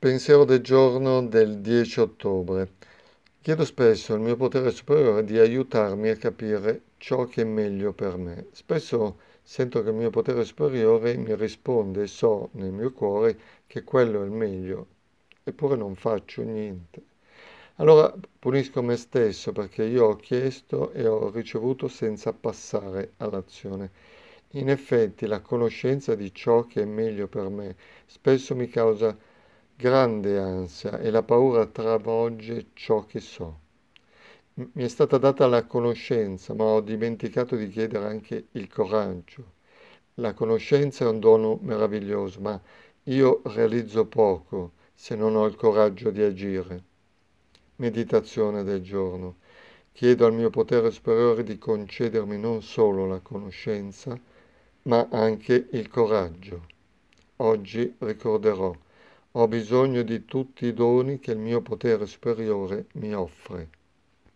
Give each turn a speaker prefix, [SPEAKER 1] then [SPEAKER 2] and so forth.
[SPEAKER 1] Pensiero del giorno del 10 ottobre. Chiedo spesso al mio potere superiore di aiutarmi a capire ciò che è meglio per me. Spesso sento che il mio potere superiore mi risponde e so nel mio cuore che quello è il meglio, eppure non faccio niente. Allora punisco me stesso perché io ho chiesto e ho ricevuto senza passare all'azione. In effetti la conoscenza di ciò che è meglio per me spesso mi causa grande ansia e la paura travolge ciò che so. Mi è stata data la conoscenza, ma ho dimenticato di chiedere anche il coraggio. La conoscenza è un dono meraviglioso, ma io realizzo poco se non ho il coraggio di agire. Meditazione del giorno. Chiedo al mio potere superiore di concedermi non solo la conoscenza, ma anche il coraggio. Oggi ricorderò ho bisogno di tutti i doni che il mio potere superiore mi offre.